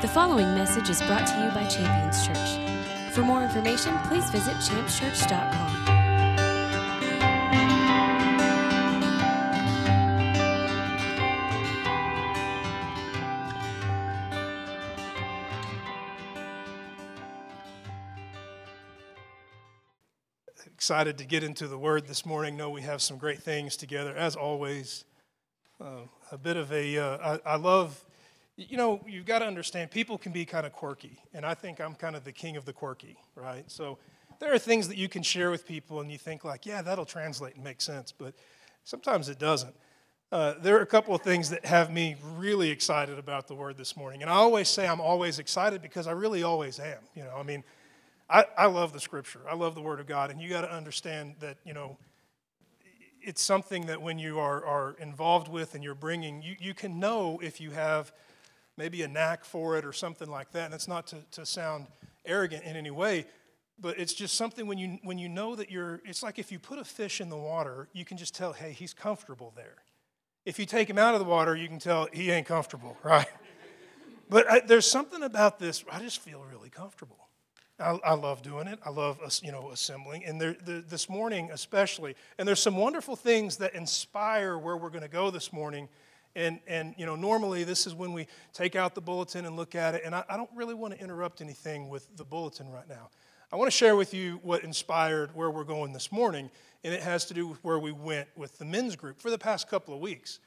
The following message is brought to you by Champions Church. For more information, please visit championschurch.com. Excited to get into the Word this morning. Know we have some great things together, as always. Uh, a bit of a. Uh, I, I love you know, you've got to understand people can be kind of quirky, and I think I'm kind of the king of the quirky, right? So there are things that you can share with people, and you think, like, yeah, that'll translate and make sense, but sometimes it doesn't. Uh, there are a couple of things that have me really excited about the word this morning. And I always say I'm always excited because I really always am. You know, I mean, I, I love the scripture, I love the word of God, and you got to understand that, you know, it's something that when you are, are involved with and you're bringing, you, you can know if you have maybe a knack for it or something like that. And it's not to, to sound arrogant in any way, but it's just something when you, when you know that you're, it's like if you put a fish in the water, you can just tell, hey, he's comfortable there. If you take him out of the water, you can tell he ain't comfortable, right? but I, there's something about this, I just feel really comfortable. I, I love doing it. I love, you know, assembling. And there, the, this morning especially, and there's some wonderful things that inspire where we're going to go this morning and, and you know, normally this is when we take out the bulletin and look at it. And I, I don't really want to interrupt anything with the bulletin right now. I want to share with you what inspired where we're going this morning, and it has to do with where we went with the men's group for the past couple of weeks.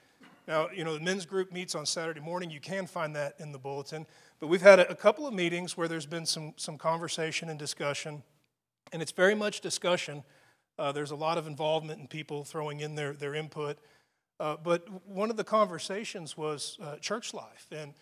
Now, you know, the men's group meets on Saturday morning. You can find that in the bulletin. But we've had a, couple of meetings where there's been some, some conversation and discussion, and it's very much discussion. Uh, there's a lot of involvement in people throwing in their, their input. Uh, but one of the conversations was uh, church life and,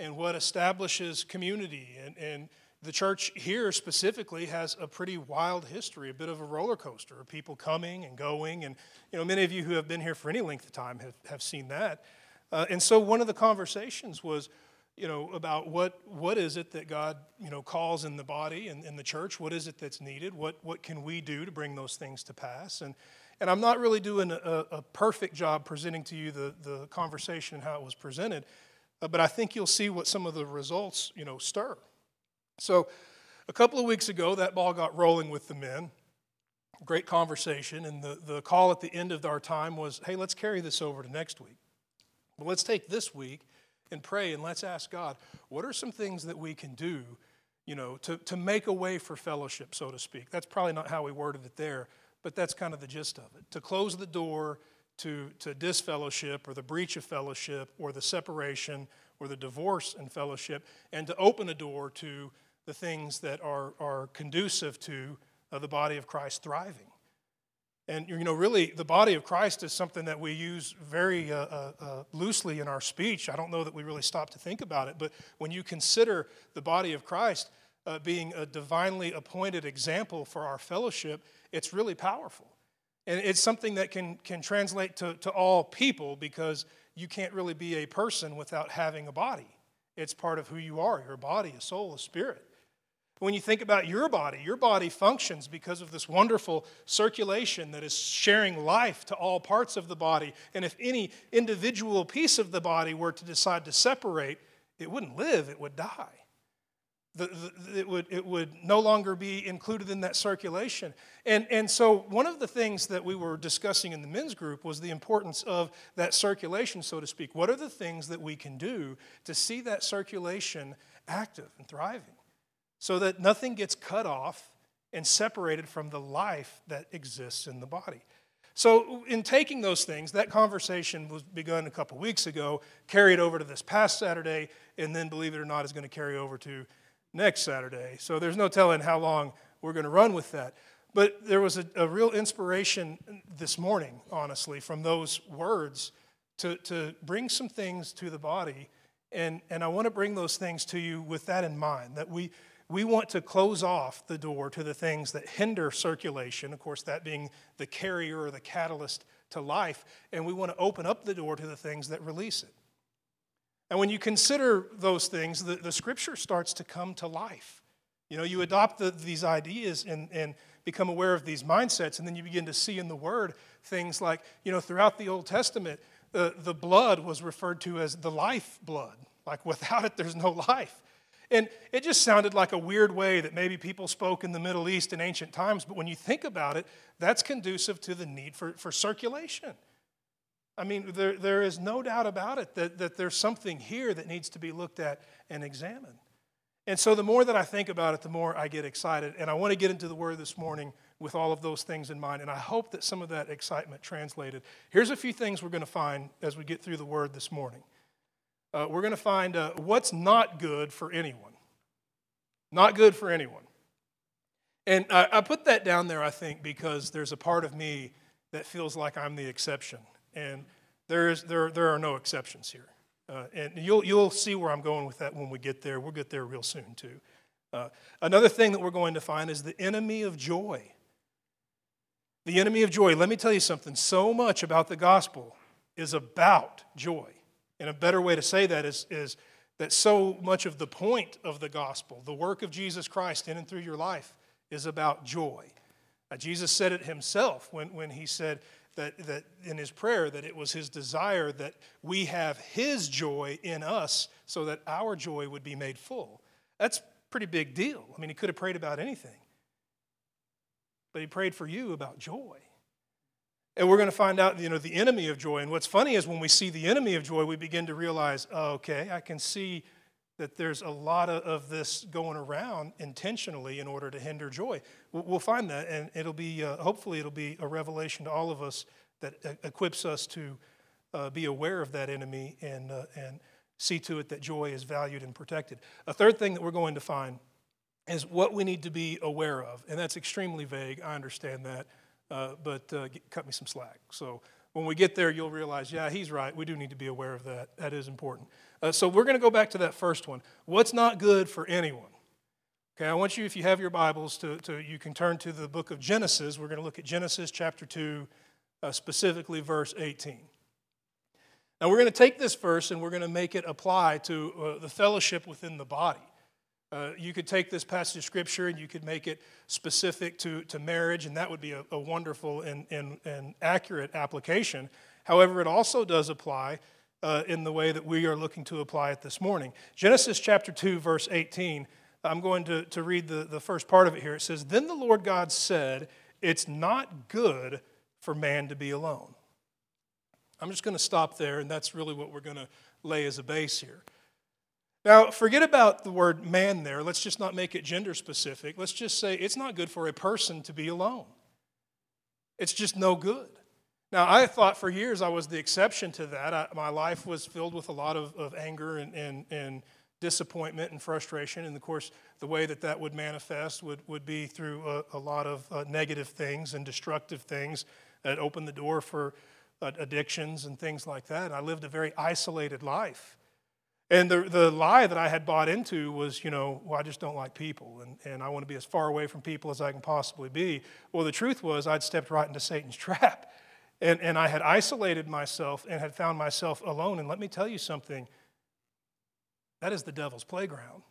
and what establishes community. And, and the church here specifically has a pretty wild history, a bit of a roller coaster of people coming and going. And, you know, many of you who have been here for any length of time have, have seen that. Uh, and so one of the conversations was, you know, about what, what is it that God, you know, calls in the body and in the church? What is it that's needed? What, what can we do to bring those things to pass? And, and I'm not really doing a, a perfect job presenting to you the, the conversation and how it was presented, uh, but I think you'll see what some of the results, you know, stir. So a couple of weeks ago, that ball got rolling with the men. Great conversation, and the, the call at the end of our time was, hey, let's carry this over to next week. Well, let's take this week and pray and let's ask God, what are some things that we can do, you know, to, to make a way for fellowship, so to speak? That's probably not how we worded it there, but that's kind of the gist of it. To close the door to, to disfellowship or the breach of fellowship or the separation or the divorce in fellowship, and to open a door to the things that are, are conducive to uh, the body of Christ thriving. And, you know, really, the body of Christ is something that we use very uh, uh, uh, loosely in our speech. I don't know that we really stop to think about it, but when you consider the body of Christ uh, being a divinely appointed example for our fellowship, it's really powerful. And it's something that can, can translate to, to all people because you can't really be a person without having a body. It's part of who you are your body, a soul, a spirit. When you think about your body, your body functions because of this wonderful circulation that is sharing life to all parts of the body. And if any individual piece of the body were to decide to separate, it wouldn't live, it would die the, the, it, would, it would no longer be included in that circulation. And, and so, one of the things that we were discussing in the men's group was the importance of that circulation, so to speak. What are the things that we can do to see that circulation active and thriving so that nothing gets cut off and separated from the life that exists in the body? So, in taking those things, that conversation was begun a couple weeks ago, carried over to this past Saturday, and then, believe it or not, is going to carry over to next Saturday. So there's no telling how long we're going to run with that. But there was a, a, real inspiration this morning, honestly, from those words to, to bring some things to the body. And, and I want to bring those things to you with that in mind that we, we want to close off the door to the things that hinder circulation, of course, that being the carrier or the catalyst to life, and we want to open up the door to the things that release it. And when you consider those things, the, the scripture starts to come to life. You know, you adopt the, these ideas and, and become aware of these mindsets, and then you begin to see in the Word things like, you know, throughout the Old Testament, the, the blood was referred to as the life blood. Like without it, there's no life. And it just sounded like a weird way that maybe people spoke in the Middle East in ancient times, but when you think about it, that's conducive to the need for, for circulation. I mean, there, there is no doubt about it that, that there's something here that needs to be looked at and examined. And so the more that I think about it, the more I get excited. And I want to get into the Word this morning with all of those things in mind. And I hope that some of that excitement translated. Here's a few things we're going to find as we get through the Word this morning. Uh, we're going to find uh, what's not good for anyone. Not good for anyone. And I, I put that down there, I think, because there's a part of me that feels like I'm the exception. And there, is, there, there are no exceptions here. Uh, and you'll, you'll see where I'm going with that when we get there. We'll get there real soon, too. Uh, another thing that we're going to find is the enemy of joy. The enemy of joy. Let me tell you something. So much about the gospel is about joy. And a better way to say that is, is that so much of the point of the gospel, the work of Jesus Christ in and through your life, is about joy. Uh, Jesus said it himself when, when he said, that, that in his prayer that it was his desire that we have his joy in us so that our joy would be made full. That's a pretty big deal. I mean, he could have prayed about anything, but he prayed for you about joy. And we're going to find out, you know, the enemy of joy. And what's funny is when we see the enemy of joy, we begin to realize, oh, okay, I can see that there's a lot of, this going around intentionally in order to hinder joy. We'll, find that, and it'll be, uh, hopefully, it'll be a revelation to all of us that equips us to uh, be aware of that enemy and, uh, and see to it that joy is valued and protected. A third thing that we're going to find is what we need to be aware of, and that's extremely vague. I understand that, uh, but uh, get, cut me some slack. So when we get there, you'll realize, yeah, he's right. We do need to be aware of that. That is important. Uh, so we're going to go back to that first one. What's not good for anyone? Okay, I want you, if you have your Bibles, to, to you can turn to the book of Genesis. We're going to look at Genesis chapter 2, uh, specifically verse 18. Now, we're going to take this verse and we're going to make it apply to uh, the fellowship within the body. Uh, you could take this passage of scripture and you could make it specific to, to marriage, and that would be a, a wonderful and, and, and accurate application. However, it also does apply uh, in the way that we are looking to apply it this morning. Genesis chapter 2, verse 18, I'm going to, to read the, the first part of it here. It says, Then the Lord God said, It's not good for man to be alone. I'm just going to stop there, and that's really what we're going to lay as a base here. Now, forget about the word man there. Let's just not make it gender specific. Let's just say it's not good for a person to be alone. It's just no good. Now, I thought for years I was the exception to that. I, my life was filled with a lot of, of anger and, and, and disappointment and frustration. And of course, the way that that would manifest would, would be through a, a lot of uh, negative things and destructive things that opened the door for uh, addictions and things like that. I lived a very isolated life. And the, the lie that I had bought into was, you know, well, I just don't like people and, and I want to be as far away from people as I can possibly be. Well, the truth was, I'd stepped right into Satan's trap. And, and I had isolated myself and had found myself alone. And let me tell you something that is the devil's playground.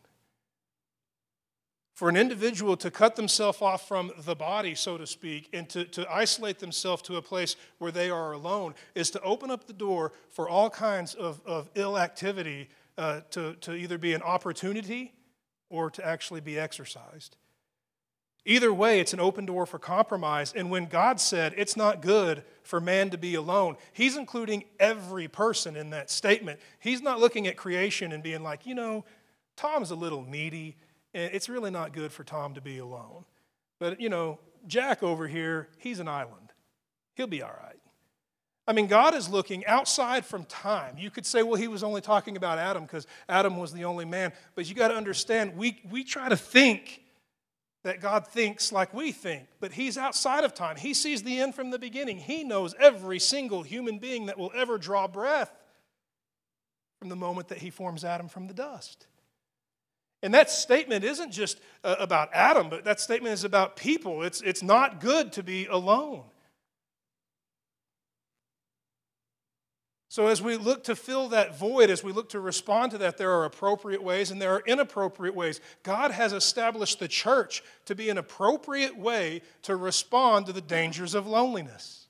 For an individual to cut themselves off from the body, so to speak, and to, to isolate themselves to a place where they are alone is to open up the door for all kinds of, of ill activity uh, to, to either be an opportunity or to actually be exercised. Either way, it's an open door for compromise. And when God said it's not good for man to be alone, He's including every person in that statement. He's not looking at creation and being like, you know, Tom's a little needy, and it's really not good for Tom to be alone. But, you know, Jack over here, he's an island. He'll be all right. I mean, God is looking outside from time. You could say, well, he was only talking about Adam because Adam was the only man. But you got to understand, we, we try to think that God thinks like we think, but He's outside of time. He sees the end from the beginning. He knows every single human being that will ever draw breath from the moment that He forms Adam from the dust. And that statement isn't just uh, about Adam, but that statement is about people. It's, it's not good to be alone. So, as we look to fill that void, as we look to respond to that, there are appropriate ways and there are inappropriate ways. God has established the church to be an appropriate way to respond to the dangers of loneliness.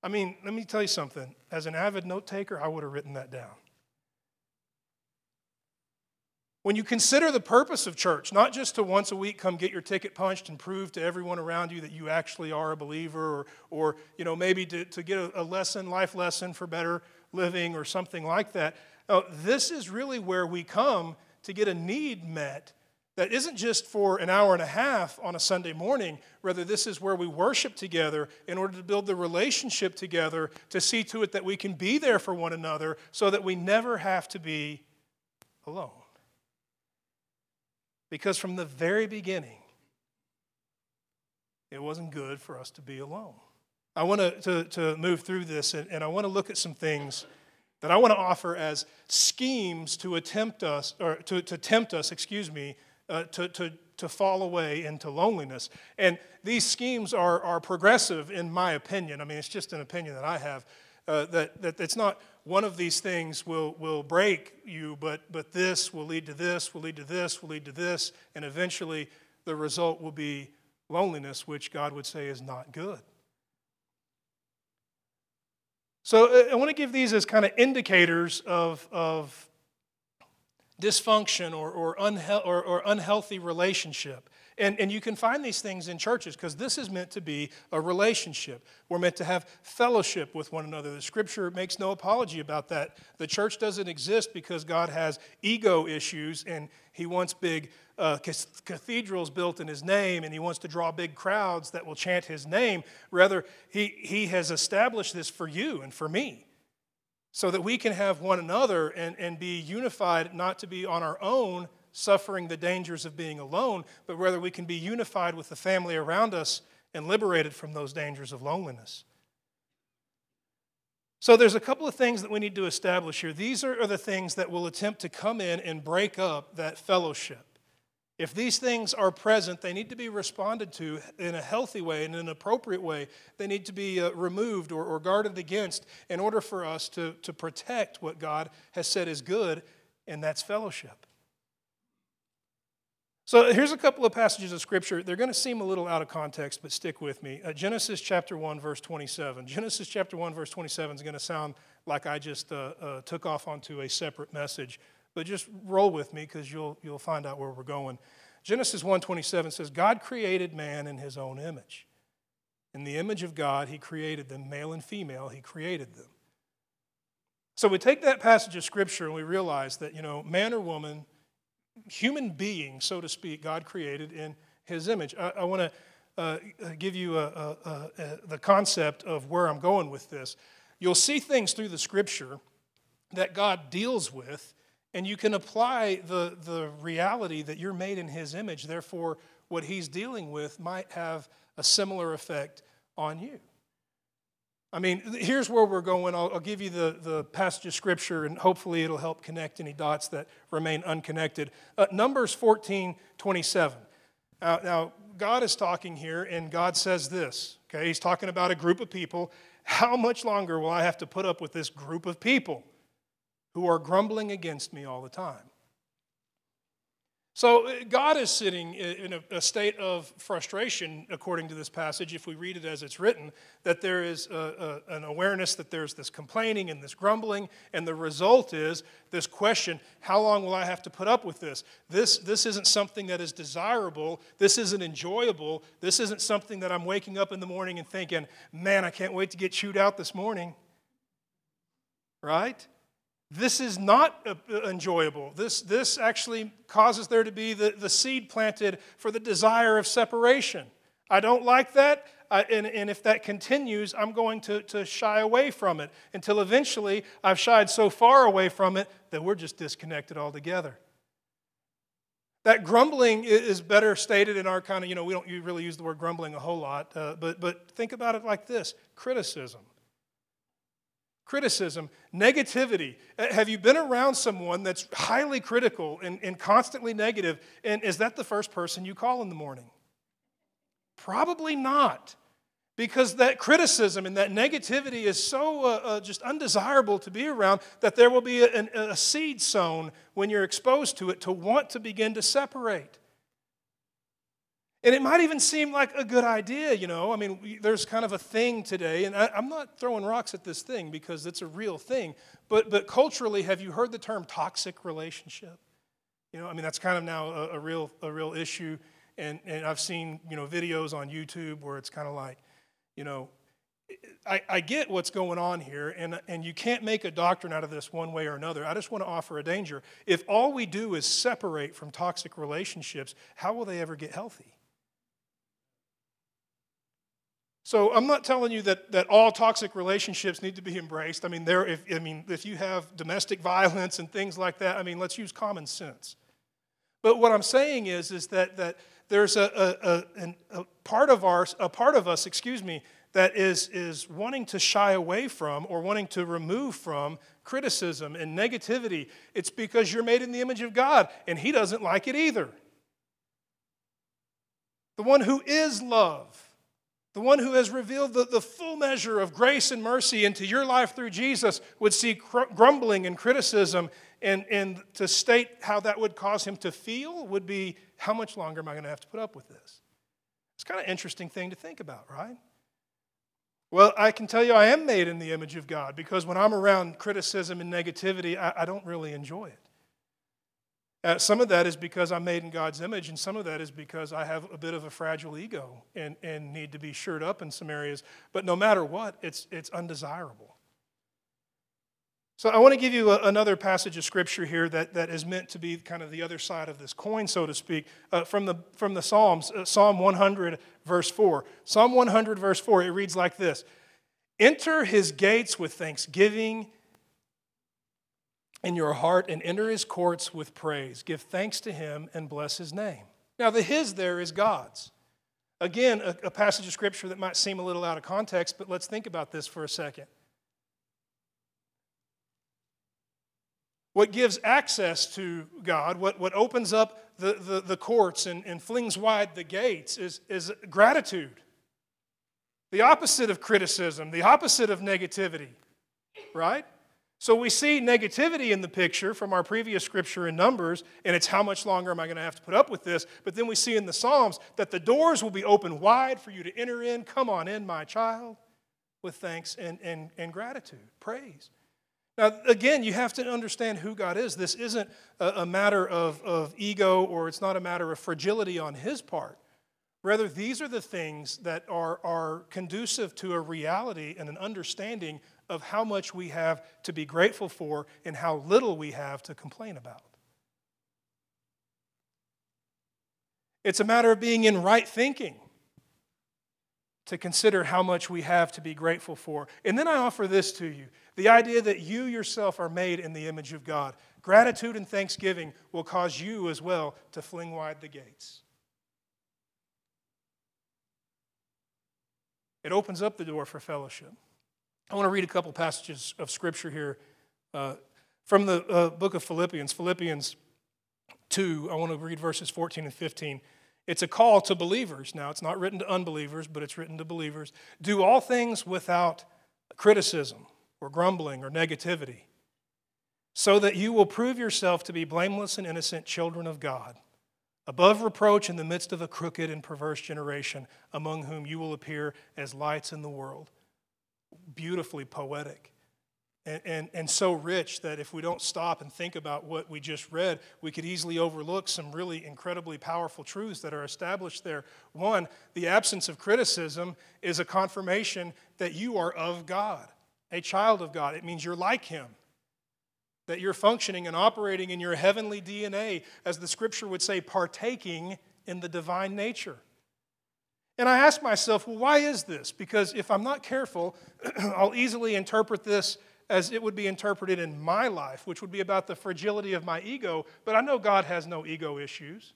I mean, let me tell you something. As an avid note taker, I would have written that down. When you consider the purpose of church, not just to once a week come get your ticket punched and prove to everyone around you that you actually are a believer, or, or you know, maybe to, to get a, a lesson, life lesson for better living or something like that. Now, this is really where we come to get a need met that isn't just for an hour and a half on a Sunday morning. Rather, this is where we worship together in order to build the relationship together to see to it that we can be there for one another so that we never have to be alone. Because from the very beginning, it wasn't good for us to be alone. I want to, to, move through this and, and I want to look at some things that I want to offer as schemes to attempt us, or to, to tempt us, excuse me, uh, to, to, to fall away into loneliness. And these schemes are, are progressive, in my opinion. I mean, it's just an opinion that I have, uh, that, that it's not one of these things will, will break you, but, but this will lead to this, will lead to this, will lead to this, and eventually the result will be loneliness, which God would say is not good. So uh, I want to give these as kind of indicators of, of dysfunction or, or, unhe- or, or unhealthy relationship. And, and you can find these things in churches because this is meant to be a relationship. We're meant to have fellowship with one another. The scripture makes no apology about that. The church doesn't exist because God has ego issues and he wants big uh, cathedrals built in his name and he wants to draw big crowds that will chant his name. Rather, he, he has established this for you and for me so that we can have one another and, and be unified, not to be on our own suffering the dangers of being alone, but rather we can be unified with the family around us and liberated from those dangers of loneliness. So, there's a couple of things that we need to establish here. These are, the things that will attempt to come in and break up that fellowship. If these things are present, they need to be responded to in a healthy way, and in an appropriate way. They need to be uh, removed or, or guarded against in order for us to, to protect what God has said is good, and that's fellowship. So here's a couple of passages of scripture. They're going to seem a little out of context, but stick with me. Uh, Genesis chapter 1, verse 27. Genesis chapter 1, verse 27 is going to sound like I just uh, uh, took off onto a separate message, but just roll with me because you'll, you'll find out where we're going. Genesis 1:27 says, God created man in his own image. In the image of God, he created them, male and female, he created them. So we take that passage of scripture and we realize that, you know, man or woman, human being, so to speak, God created in his image. I, I want to uh, give you a, a, a, the concept of where I'm going with this. You'll see things through the scripture that God deals with, and you can apply the, the reality that you're made in his image. Therefore, what he's dealing with might have a similar effect on you. I mean, here's where we're going. I'll, I'll, give you the, the passage of scripture, and hopefully it'll help connect any dots that remain unconnected. Uh, Numbers 14 27. Uh, now, God is talking here, and God says this. Okay, He's talking about a group of people. How much longer will I have to put up with this group of people who are grumbling against me all the time? So, uh, God is sitting in a, state of frustration, according to this passage, if we read it as it's written, that there is a, a, an awareness that there's this complaining and this grumbling, and the result is this question how long will I have to put up with this? This, this isn't something that is desirable. This isn't enjoyable. This isn't something that I'm waking up in the morning and thinking, man, I can't wait to get chewed out this morning. Right? This is not uh, uh, enjoyable. This, this actually causes there to be the, the seed planted for the desire of separation. I don't like that, I, and, and if that continues, I'm going to, to shy away from it until eventually I've shied so far away from it that we're just disconnected altogether. That grumbling is better stated in our kind of, you know, we don't really use the word grumbling a whole lot, uh, but, but think about it like this criticism criticism, negativity. Uh, have you been around someone that's highly critical and, and constantly negative? And is that the first person you call in the morning? Probably not. Because that criticism and that negativity is so uh, uh, just undesirable to be around that there will be a, a seed sown when you're exposed to it to want to begin to separate. And it might even seem like a good idea, you know. I mean, there's kind of a thing today, and I, am not throwing rocks at this thing because it's a real thing. But, but culturally, have you heard the term toxic relationship? You know, I mean, that's kind of now a, a real, a real issue. And, and I've seen, you know, videos on YouTube where it's kind of like, you know, I, I get what's going on here, and, and you can't make a doctrine out of this one way or another. I just want to offer a danger. If all we do is separate from toxic relationships, how will they ever get healthy? So I'm not telling you that, that all toxic relationships need to be embraced. I mean, there, if, I mean, if you have domestic violence and things like that, I mean, let's use common sense. But what I'm saying is, is that, that there's a, a, a, a part of ours, a part of us, excuse me, that is, is wanting to shy away from or wanting to remove from criticism and negativity. It's because you're made in the image of God, and He doesn't like it either. The one who is love, the one who has revealed the, the full measure of grace and mercy into your life through Jesus, would see cr- grumbling and criticism. And, and to state how that would cause him to feel would be how much longer am I going to have to put up with this? It's kind of an interesting thing to think about, right? Well, I can tell you I am made in the image of God because when I'm around criticism and negativity, I, I don't really enjoy it. Uh, some of that is because I'm made in God's image, and some of that is because I have a bit of a fragile ego and, and need to be shored up in some areas. But no matter what, it's, it's undesirable. So I want to give you a, another passage of scripture here that, that is meant to be kind of the other side of this coin, so to speak, uh, from, the, from the Psalms, uh, Psalm 100, verse 4. Psalm 100, verse 4, it reads like this Enter his gates with thanksgiving in your heart and enter his courts with praise. Give thanks to him and bless his name. Now, the his there is God's. Again, a, a passage of scripture that might seem a little out of context, but let's think about this for a second. What gives access to God, what, what opens up the, the, the courts and, and flings wide the gates, is, is gratitude. The opposite of criticism, the opposite of negativity, right? So we see negativity in the picture from our previous scripture in Numbers, and it's how much longer am I going to have to put up with this? But then we see in the Psalms that the doors will be open wide for you to enter in. Come on in, my child, with thanks and, and, and gratitude, praise. Now, again, you have to understand who God is. This isn't a, a matter of, of ego or it's not a matter of fragility on His part. Rather, these are the things that are, are conducive to a reality and an understanding of how much we have to be grateful for and how little we have to complain about. It's a matter of being in right thinking to consider how much we have to be grateful for. And then I offer this to you the idea that you yourself are made in the image of God. Gratitude and thanksgiving will cause you as well to fling wide the gates. It opens up the door for fellowship. I want to read a couple passages of scripture here uh, from the uh, book of Philippians, Philippians 2. I want to read verses 14 and 15. It's a call to believers. Now, it's not written to unbelievers, but it's written to believers. Do all things without criticism or grumbling or negativity, so that you will prove yourself to be blameless and innocent children of God, above reproach in the midst of a crooked and perverse generation, among whom you will appear as lights in the world. Beautifully poetic. And, and, and, so rich that if we don't stop and think about what we just read, we could easily overlook some really incredibly powerful truths that are established there. One, the absence of criticism is a confirmation that you are of God a child of God. It means you're like Him, that you're functioning and operating in your heavenly DNA, as the scripture would say, partaking in the divine nature. And I ask myself, well, why is this? Because if I'm not careful, I'll easily interpret this as it would be interpreted in my life, which would be about the fragility of my ego, but I know God has no ego issues.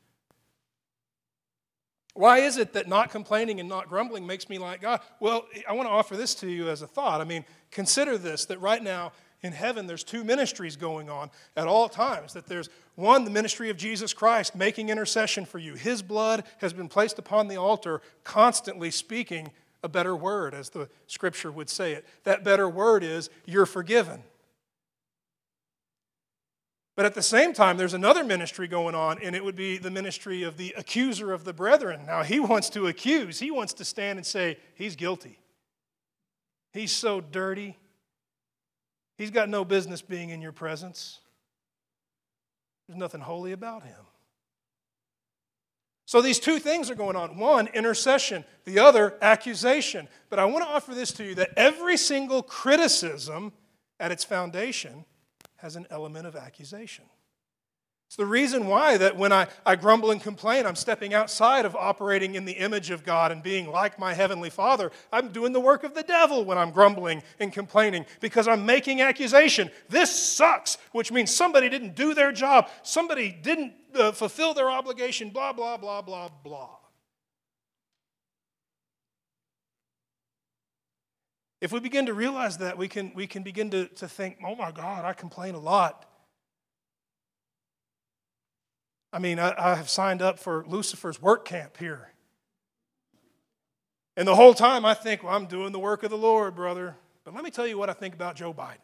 Why is it that not complaining and not grumbling makes me like God? Well, I want to offer this to you as a thought. I mean, consider this that right now in heaven there's two ministries going on at all times. That there's one, the ministry of Jesus Christ making intercession for you. His blood has been placed upon the altar, constantly speaking a better word, as the scripture would say it. That better word is, you're forgiven. But at the same time, there's another ministry going on, and it would be the ministry of the accuser of the brethren. Now, he wants to accuse, he wants to stand and say, He's guilty. He's so dirty. He's got no business being in your presence. There's nothing holy about him. So these two things are going on one, intercession, the other, accusation. But I want to offer this to you that every single criticism at its foundation has an element of accusation. It's the reason why that when I, I grumble and complain, I'm stepping outside of operating in the image of God and being like my Heavenly Father. I'm doing the work of the devil when I'm grumbling and complaining because I'm making accusation. This sucks, which means somebody didn't do their job, somebody didn't uh, fulfill their obligation, blah, blah, blah, blah, blah. If we begin to realize that, we can, we can begin to, to think, oh my God, I complain a lot. I mean, I, I have signed up for Lucifer's work camp here. And the whole time I think, well, I'm doing the work of the Lord, brother. But let me tell you what I think about Joe Biden.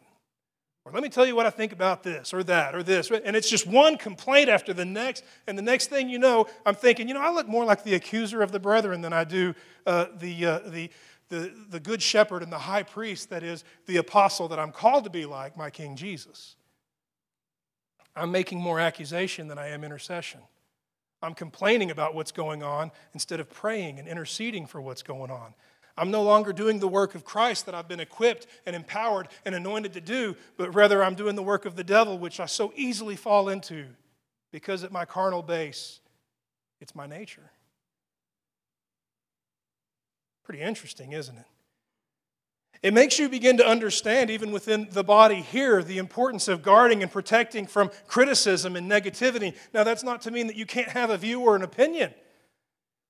Or let me tell you what I think about this or that or this. And it's just one complaint after the next. And the next thing you know, I'm thinking, you know, I look more like the accuser of the brethren than I do uh, the, uh, the, the, the good shepherd and the high priest, that is, the apostle that I'm called to be like, my King Jesus. I'm making more accusation than I am intercession. I'm complaining about what's going on instead of praying and interceding for what's going on. I'm no longer doing the work of Christ that I've been equipped and empowered and anointed to do, but rather I'm doing the work of the devil, which I so easily fall into because at my carnal base, it's my nature. Pretty interesting, isn't it? It makes you begin to understand, even within the body here, the importance of guarding and protecting from criticism and negativity. Now, that's not to mean that you can't have a view or an opinion.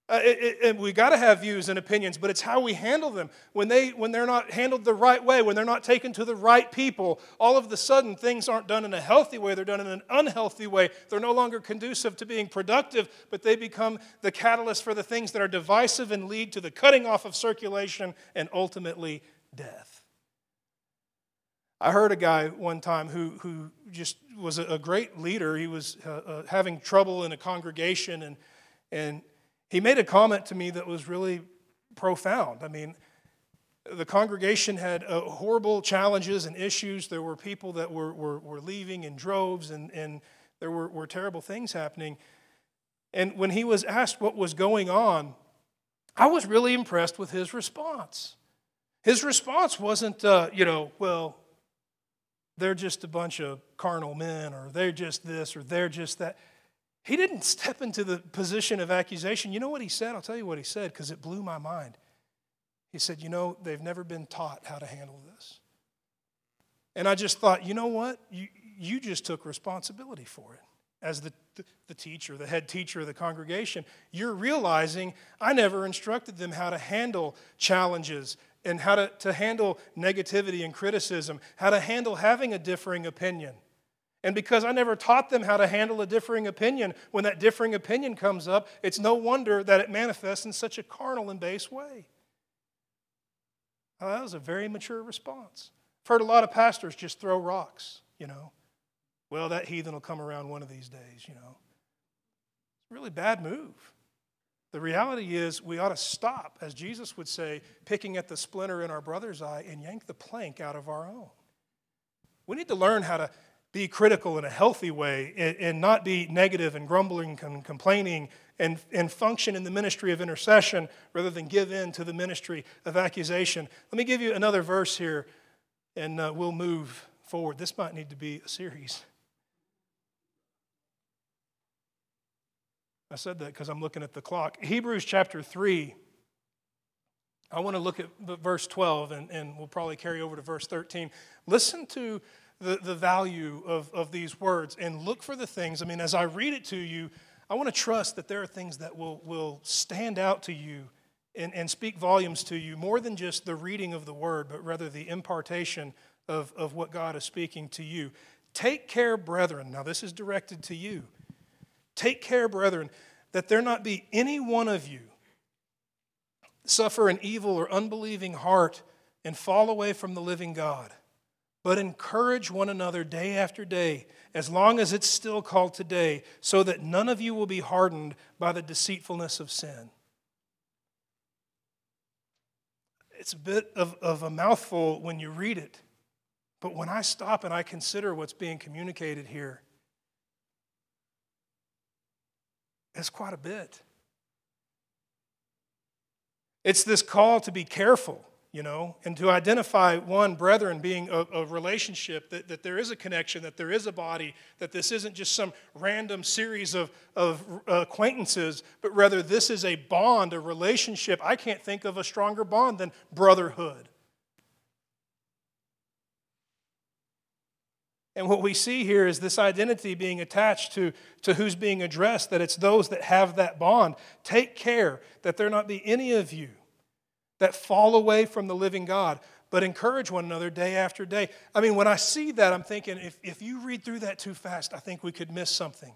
Uh, it, it, we got to have views and opinions, but it's how we handle them. When, they, when they're not handled the right way, when they're not taken to the right people, all of a sudden things aren't done in a healthy way, they're done in an unhealthy way. They're no longer conducive to being productive, but they become the catalyst for the things that are divisive and lead to the cutting off of circulation and ultimately death. I heard a guy one time who, who just was a, great leader. He was uh, uh, having trouble in a congregation, and, and he made a comment to me that was really profound. I mean, the congregation had uh, horrible challenges and issues. There were people that were, were, were leaving in droves, and, and there were, were terrible things happening. And when he was asked what was going on, I was really impressed with his response. His response wasn't, uh, you know, well, they're just a bunch of carnal men, or they're just this, or they're just that. He didn't step into the position of accusation. You know what he said? I'll tell you what he said because it blew my mind. He said, You know, they've never been taught how to handle this. And I just thought, you know what? You, you just took responsibility for it. As the, the, the teacher, the head teacher of the congregation, you're realizing I never instructed them how to handle challenges and how to, to handle negativity and criticism, how to handle having a differing opinion. And because I never taught them how to handle a differing opinion, when that differing opinion comes up, it's no wonder that it manifests in such a carnal and base way. Well, that was a very mature response. I've heard a lot of pastors just throw rocks, you know. Well, that heathen will come around one of these days, you know. It's a really bad move. The reality is, we ought to stop, as Jesus would say, picking at the splinter in our brother's eye and yank the plank out of our own. We need to learn how to be critical in a healthy way and, and not be negative and grumbling and complaining and, and function in the ministry of intercession rather than give in to the ministry of accusation. Let me give you another verse here and uh, we'll move forward. This might need to be a series. I said that because I'm looking at the clock. Hebrews chapter 3. I want to look at verse 12, and, and we'll probably carry over to verse 13. Listen to the, the value of, of these words and look for the things. I mean, as I read it to you, I want to trust that there are things that will, will stand out to you and, and speak volumes to you more than just the reading of the word, but rather the impartation of, of what God is speaking to you. Take care, brethren. Now, this is directed to you. Take care, brethren, that there not be any one of you suffer an evil or unbelieving heart and fall away from the living God, but encourage one another day after day, as long as it's still called today, so that none of you will be hardened by the deceitfulness of sin. It's a bit of, of a mouthful when you read it, but when I stop and I consider what's being communicated here, It's quite a bit. It's this call to be careful, you know, and to identify one, brethren, being a, a, relationship, that, that there is a connection, that there is a body, that this isn't just some random series of, of acquaintances, but rather this is a bond, a relationship. I can't think of a stronger bond than brotherhood. And what we see here is this identity being attached to, to who's being addressed, that it's those that have that bond. Take care that there not be any of you that fall away from the living God, but encourage one another day after day. I mean, when I see that, I'm thinking if, if you read through that too fast, I think we could miss something.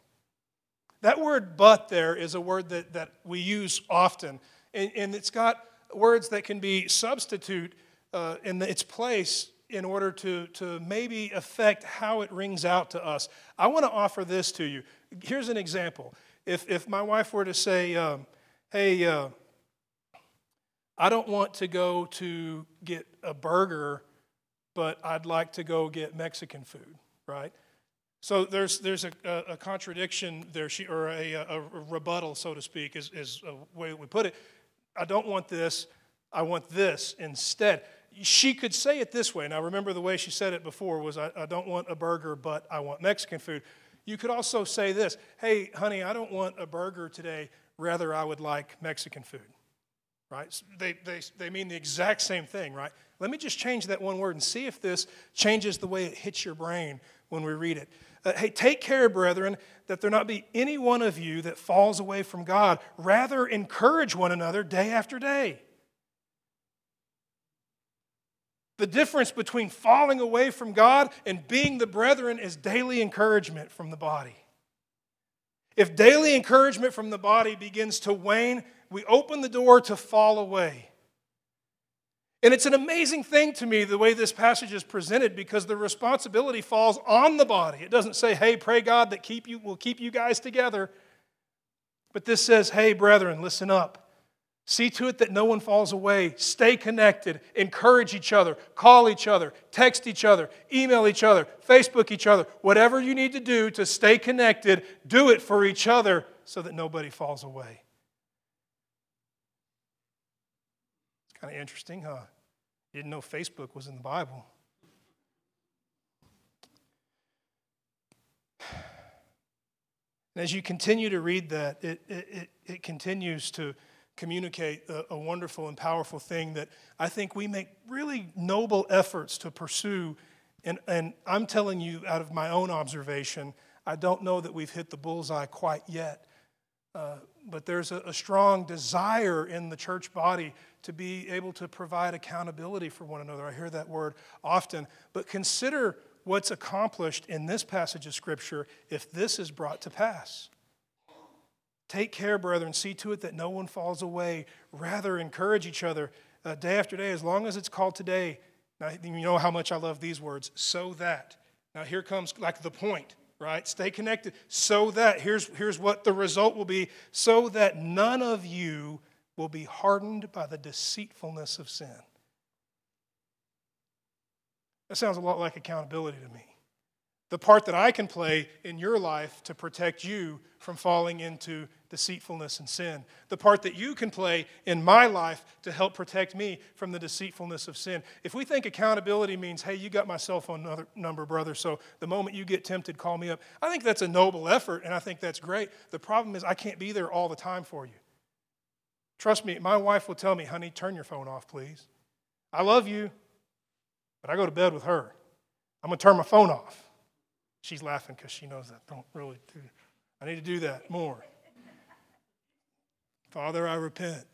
That word but there is a word that, that we use often, and, and it's got words that can be substitute uh, in its place in order to, to maybe affect how it rings out to us. I want to offer this to you. Here's an example. If, if my wife were to say, um, hey, uh, I don't want to go to get a burger, but I'd like to go get Mexican food, right? So there's, there's a, a, contradiction there, or a, a, rebuttal, so to speak, is, is a way we put it. I don't want this, I want this instead she could say it this way. Now, remember the way she said it before was, I, I, don't want a burger, but I want Mexican food. You could also say this Hey, honey, I don't want a burger today, rather, I would like Mexican food. Right? They, they, they mean the exact same thing, right? Let me just change that one word and see if this changes the way it hits your brain when we read it. Uh, hey, take care, brethren, that there not be any one of you that falls away from God. Rather, encourage one another day after day The difference between falling away from God and being the brethren is daily encouragement from the body. If daily encouragement from the body begins to wane, we open the door to fall away. And it's an amazing thing to me the way this passage is presented because the responsibility falls on the body. It doesn't say, "Hey, pray God that keep you will keep you guys together." But this says, "Hey, brethren, listen up. See to it that no one falls away. Stay connected. Encourage each other. Call each other. Text each other. Email each other. Facebook each other. Whatever you need to do to stay connected, do it for each other so that nobody falls away. It's kind of interesting, huh? You didn't know Facebook was in the Bible. And as you continue to read that, it, it, it, it continues to communicate a, a, wonderful and powerful thing that I think we make really noble efforts to pursue. And, and I'm telling you, out of my own observation, I don't know that we've hit the bullseye quite yet. Uh, but there's a, a strong desire in the church body to be able to provide accountability for one another. I hear that word often. But consider what's accomplished in this passage of Scripture if this is brought to pass. Take care, brethren. See to it that no one falls away. Rather, encourage each other uh, day after day, as long as it's called today. Now, you know how much I love these words. So that. Now, here comes like the point, right? Stay connected. So that. Here's, here's what the result will be. So that none of you will be hardened by the deceitfulness of sin. That sounds a lot like accountability to me the part that I can play in your life to protect you from falling into deceitfulness and sin, the part that you can play in my life to help protect me from the deceitfulness of sin. If we think accountability means, hey, you got my cell phone number, brother, so the moment you get tempted, call me up, I think that's a noble effort and I think that's great. The problem is, I can't be there all the time for you. Trust me, my wife will tell me, honey, turn your phone off, please. I love you, but I go to bed with her. I'm going to turn my phone off. She's laughing because she knows that. Don't really do. I need to do that more. Father, I repent.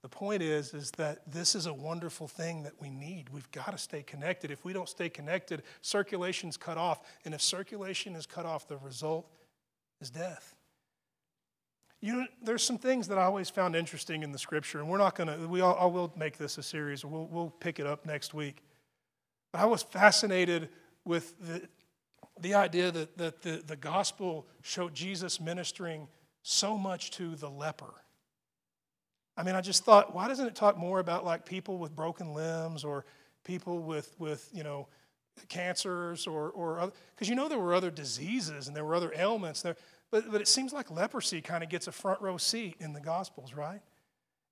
The point is, is that this is a wonderful thing that we need. We've got to stay connected. If we don't stay connected, circulation's cut off. And if circulation is cut off, the result is death. You know, there's some things that I always found interesting in the scripture, and we're not going to, we all, will make this a series. We'll, we'll pick it up next week. But I was fascinated with the, the idea that, that the, the gospel showed Jesus ministering so much to the leper. I mean, I just thought, why doesn't it talk more about like people with broken limbs or people with, with you know, cancers or, or other, because you know there were other diseases and there were other ailments there, but, but it seems like leprosy kind of gets a front row seat in the Gospels, right?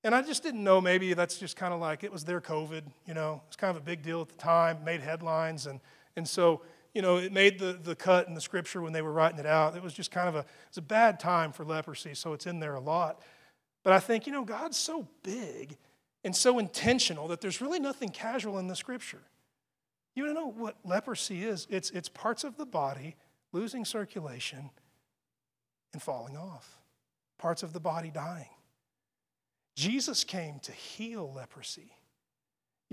And I just didn't know maybe that's just kind of like it was their COVID, you know, it's kind of a big deal at the time, made headlines. And, and so, you know, it made the, the cut in the scripture when they were writing it out. It was just kind of a, it was a bad time for leprosy, so it's in there a lot. But I think, you know, God's so big and so intentional that there's really nothing casual in the scripture. You want to know what leprosy is? It's, it's parts of the body losing circulation and falling off, parts of the body dying. Jesus came to heal leprosy.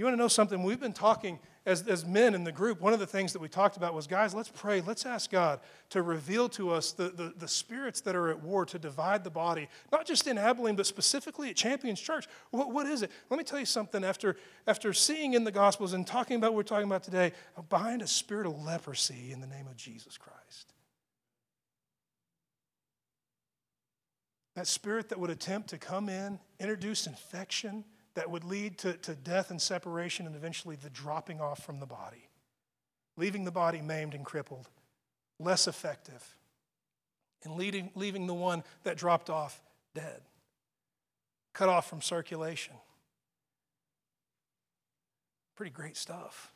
You want to know something? We've been talking as, as men in the group. One of the things that we talked about was guys, let's pray. Let's ask God to reveal to us the, the, the spirits that are at war to divide the body, not just in Abilene, but specifically at Champions Church. What, what is it? Let me tell you something. After, after seeing in the Gospels and talking about what we're talking about today, bind a spirit of leprosy in the name of Jesus Christ. That spirit that would attempt to come in, introduce infection, that would lead to, to death and separation and eventually the dropping off from the body, leaving the body maimed and crippled, less effective, and leading, leaving the one that dropped off dead, cut off from circulation. Pretty great stuff.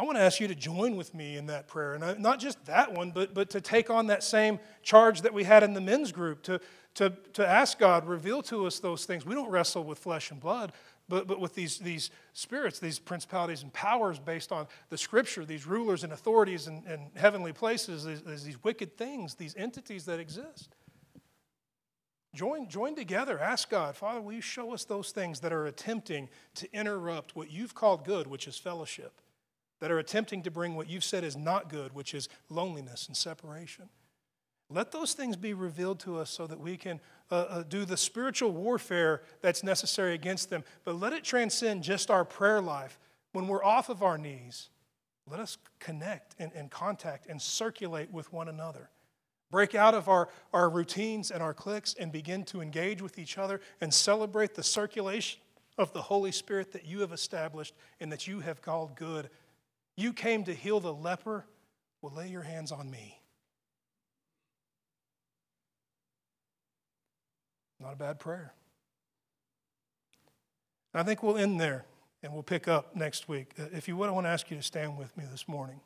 I want to ask you to join with me in that prayer. And uh, not just that one, but, but to take on that same charge that we had in the men's group, to, to, to ask God, reveal to us those things. We don't wrestle with flesh and blood, but, but with these, these spirits, these principalities and powers based on the scripture, these rulers and authorities and, in heavenly places, these, these wicked things, these entities that exist. Join, join together. Ask God, Father, will you show us those things that are attempting to interrupt what you've called good, which is fellowship? that are attempting to bring what you've said is not good, which is loneliness and separation. Let those things be revealed to us so that we can uh, uh, do the spiritual warfare that's necessary against them. But let it transcend just our prayer life. When we're off of our knees, let us connect and, and contact and circulate with one another. Break out of our, our routines and our cliques and begin to engage with each other and celebrate the circulation of the Holy Spirit that you have established and that you have called good you came to heal the leper. Well, lay your hands on me. Not a bad prayer. I think we'll end there and we'll pick up next week. Uh, if you would, I want to ask you to stand with me this morning.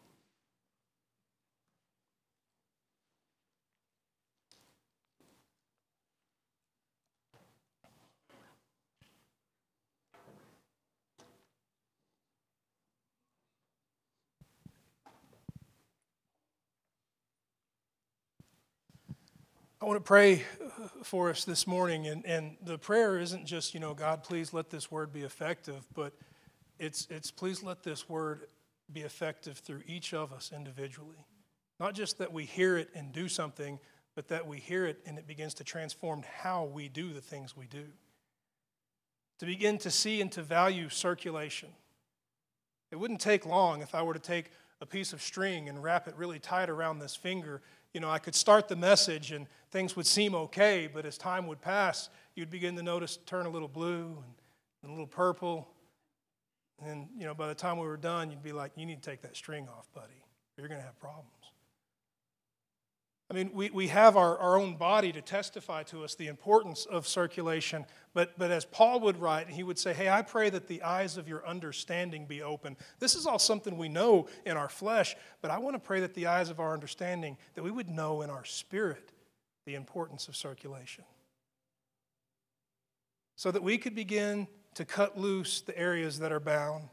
I want to pray uh, for us this morning, and, and the prayer isn't just, you know, God, please let this word be effective, but it's, it's please let this word be effective through each of us individually. Not just that we hear it and do something, but that we hear it and it begins to transform how we do the things we do. To begin to see and to value circulation. It wouldn't take long if I were to take a piece of string and wrap it really tight around this finger you know, I could start the message and things would seem okay, but as time would pass, you'd begin to notice turn a little blue and, a little purple. And, you know, by the time we were done, you'd be like, you need to take that string off, buddy. You're going to have problems. I mean, we, we have our, our own body to testify to us the importance of circulation, but, but as Paul would write, he would say, Hey, I pray that the eyes of your understanding be open. This is all something we know in our flesh, but I want to pray that the eyes of our understanding, that we would know in our spirit the importance of circulation. So that we could begin to cut loose the areas that are bound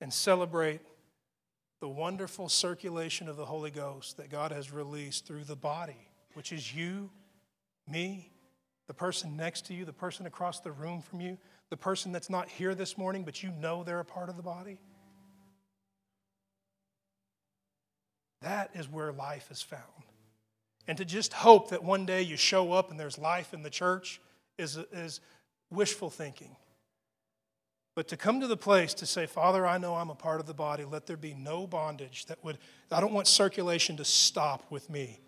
and celebrate the wonderful circulation of the Holy Ghost that God has released through the body, which is you, me, the person next to you, the person across the room from you, the person that's not here this morning, but you know they're a part of the body. That is where life is found. And to just hope that one day you show up and there's life in the church is, is wishful thinking. But to come to the place to say, Father, I know I'm a part of the body. Let there be no bondage that would, I don't want circulation to stop with me.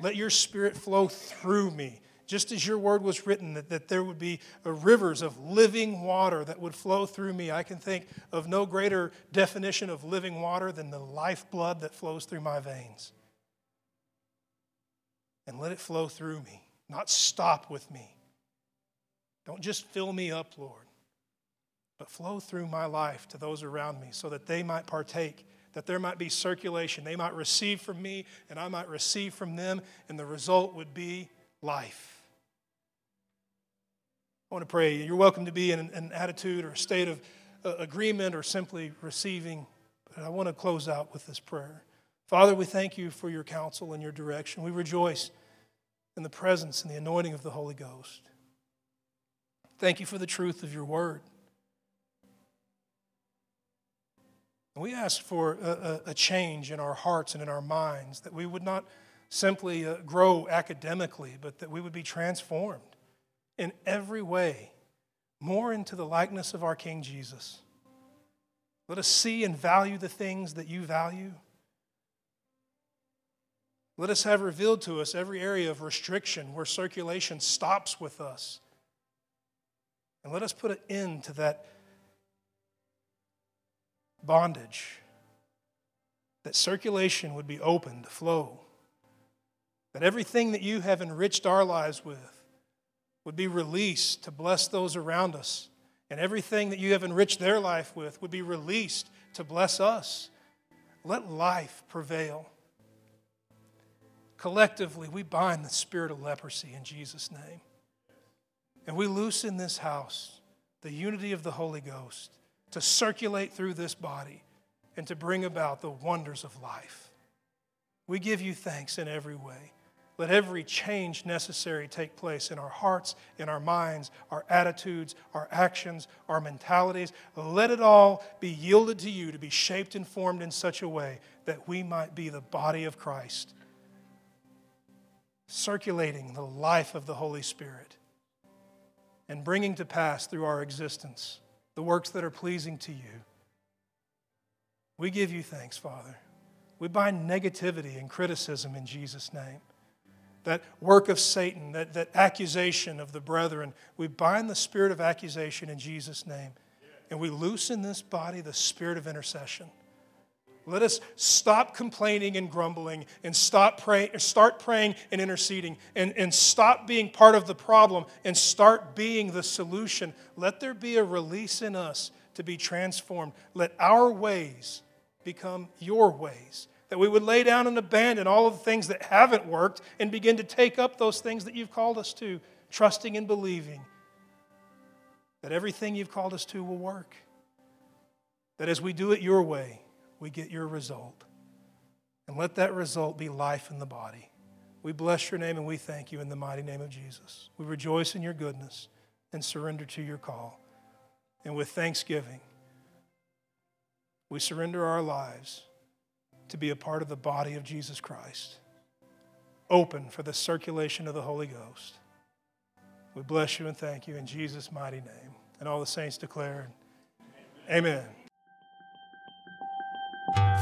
Let your spirit flow through me just as your word was written, that, that there would be rivers of living water that would flow through me. I can think of no greater definition of living water than the lifeblood that flows through my veins. And let it flow through me, not stop with me. Don't just fill me up, Lord, but flow through my life to those around me so that they might partake that there might be circulation. They might receive from me, and I might receive from them, and the result would be life. I want to pray. You're welcome to be in an attitude or a state of uh, agreement or simply receiving. But I want to close out with this prayer. Father, we thank you for your counsel and your direction. We rejoice in the presence and the anointing of the Holy Ghost. Thank you for the truth of your word. And we ask for a, a, change in our hearts and in our minds, that we would not simply uh, grow academically, but that we would be transformed in every way more into the likeness of our King Jesus. Let us see and value the things that you value. Let us have revealed to us every area of restriction where circulation stops with us. And let us put an end to that bondage, that circulation would be open to flow, that everything that you have enriched our lives with would be released to bless those around us, and everything that you have enriched their life with would be released to bless us. Let life prevail. Collectively, we bind the spirit of leprosy in Jesus' name. And we loose in this house the unity of the Holy Ghost to circulate through this body and to bring about the wonders of life. We give you thanks in every way. Let every change necessary take place in our hearts, in our minds, our attitudes, our actions, our mentalities. Let it all be yielded to you to be shaped and formed in such a way that we might be the body of Christ, circulating the life of the Holy Spirit and bringing to pass through our existence the works that are pleasing to you. We give you thanks, Father. We bind negativity and criticism in Jesus' name. That work of Satan, that, that accusation of the brethren, we bind the spirit of accusation in Jesus' name. And we loosen this body the spirit of intercession. Let us stop complaining and grumbling and stop pray, start praying and interceding and, and stop being part of the problem and start being the solution. Let there be a release in us to be transformed. Let our ways become your ways. That we would lay down and abandon all of the things that haven't worked and begin to take up those things that you've called us to, trusting and believing that everything you've called us to will work. That as we do it your way, we get your result. And let that result be life in the body. We bless your name and we thank you in the mighty name of Jesus. We rejoice in your goodness and surrender to your call. And with thanksgiving, we surrender our lives to be a part of the body of Jesus Christ, open for the circulation of the Holy Ghost. We bless you and thank you in Jesus' mighty name. And all the saints declare, Amen. Amen.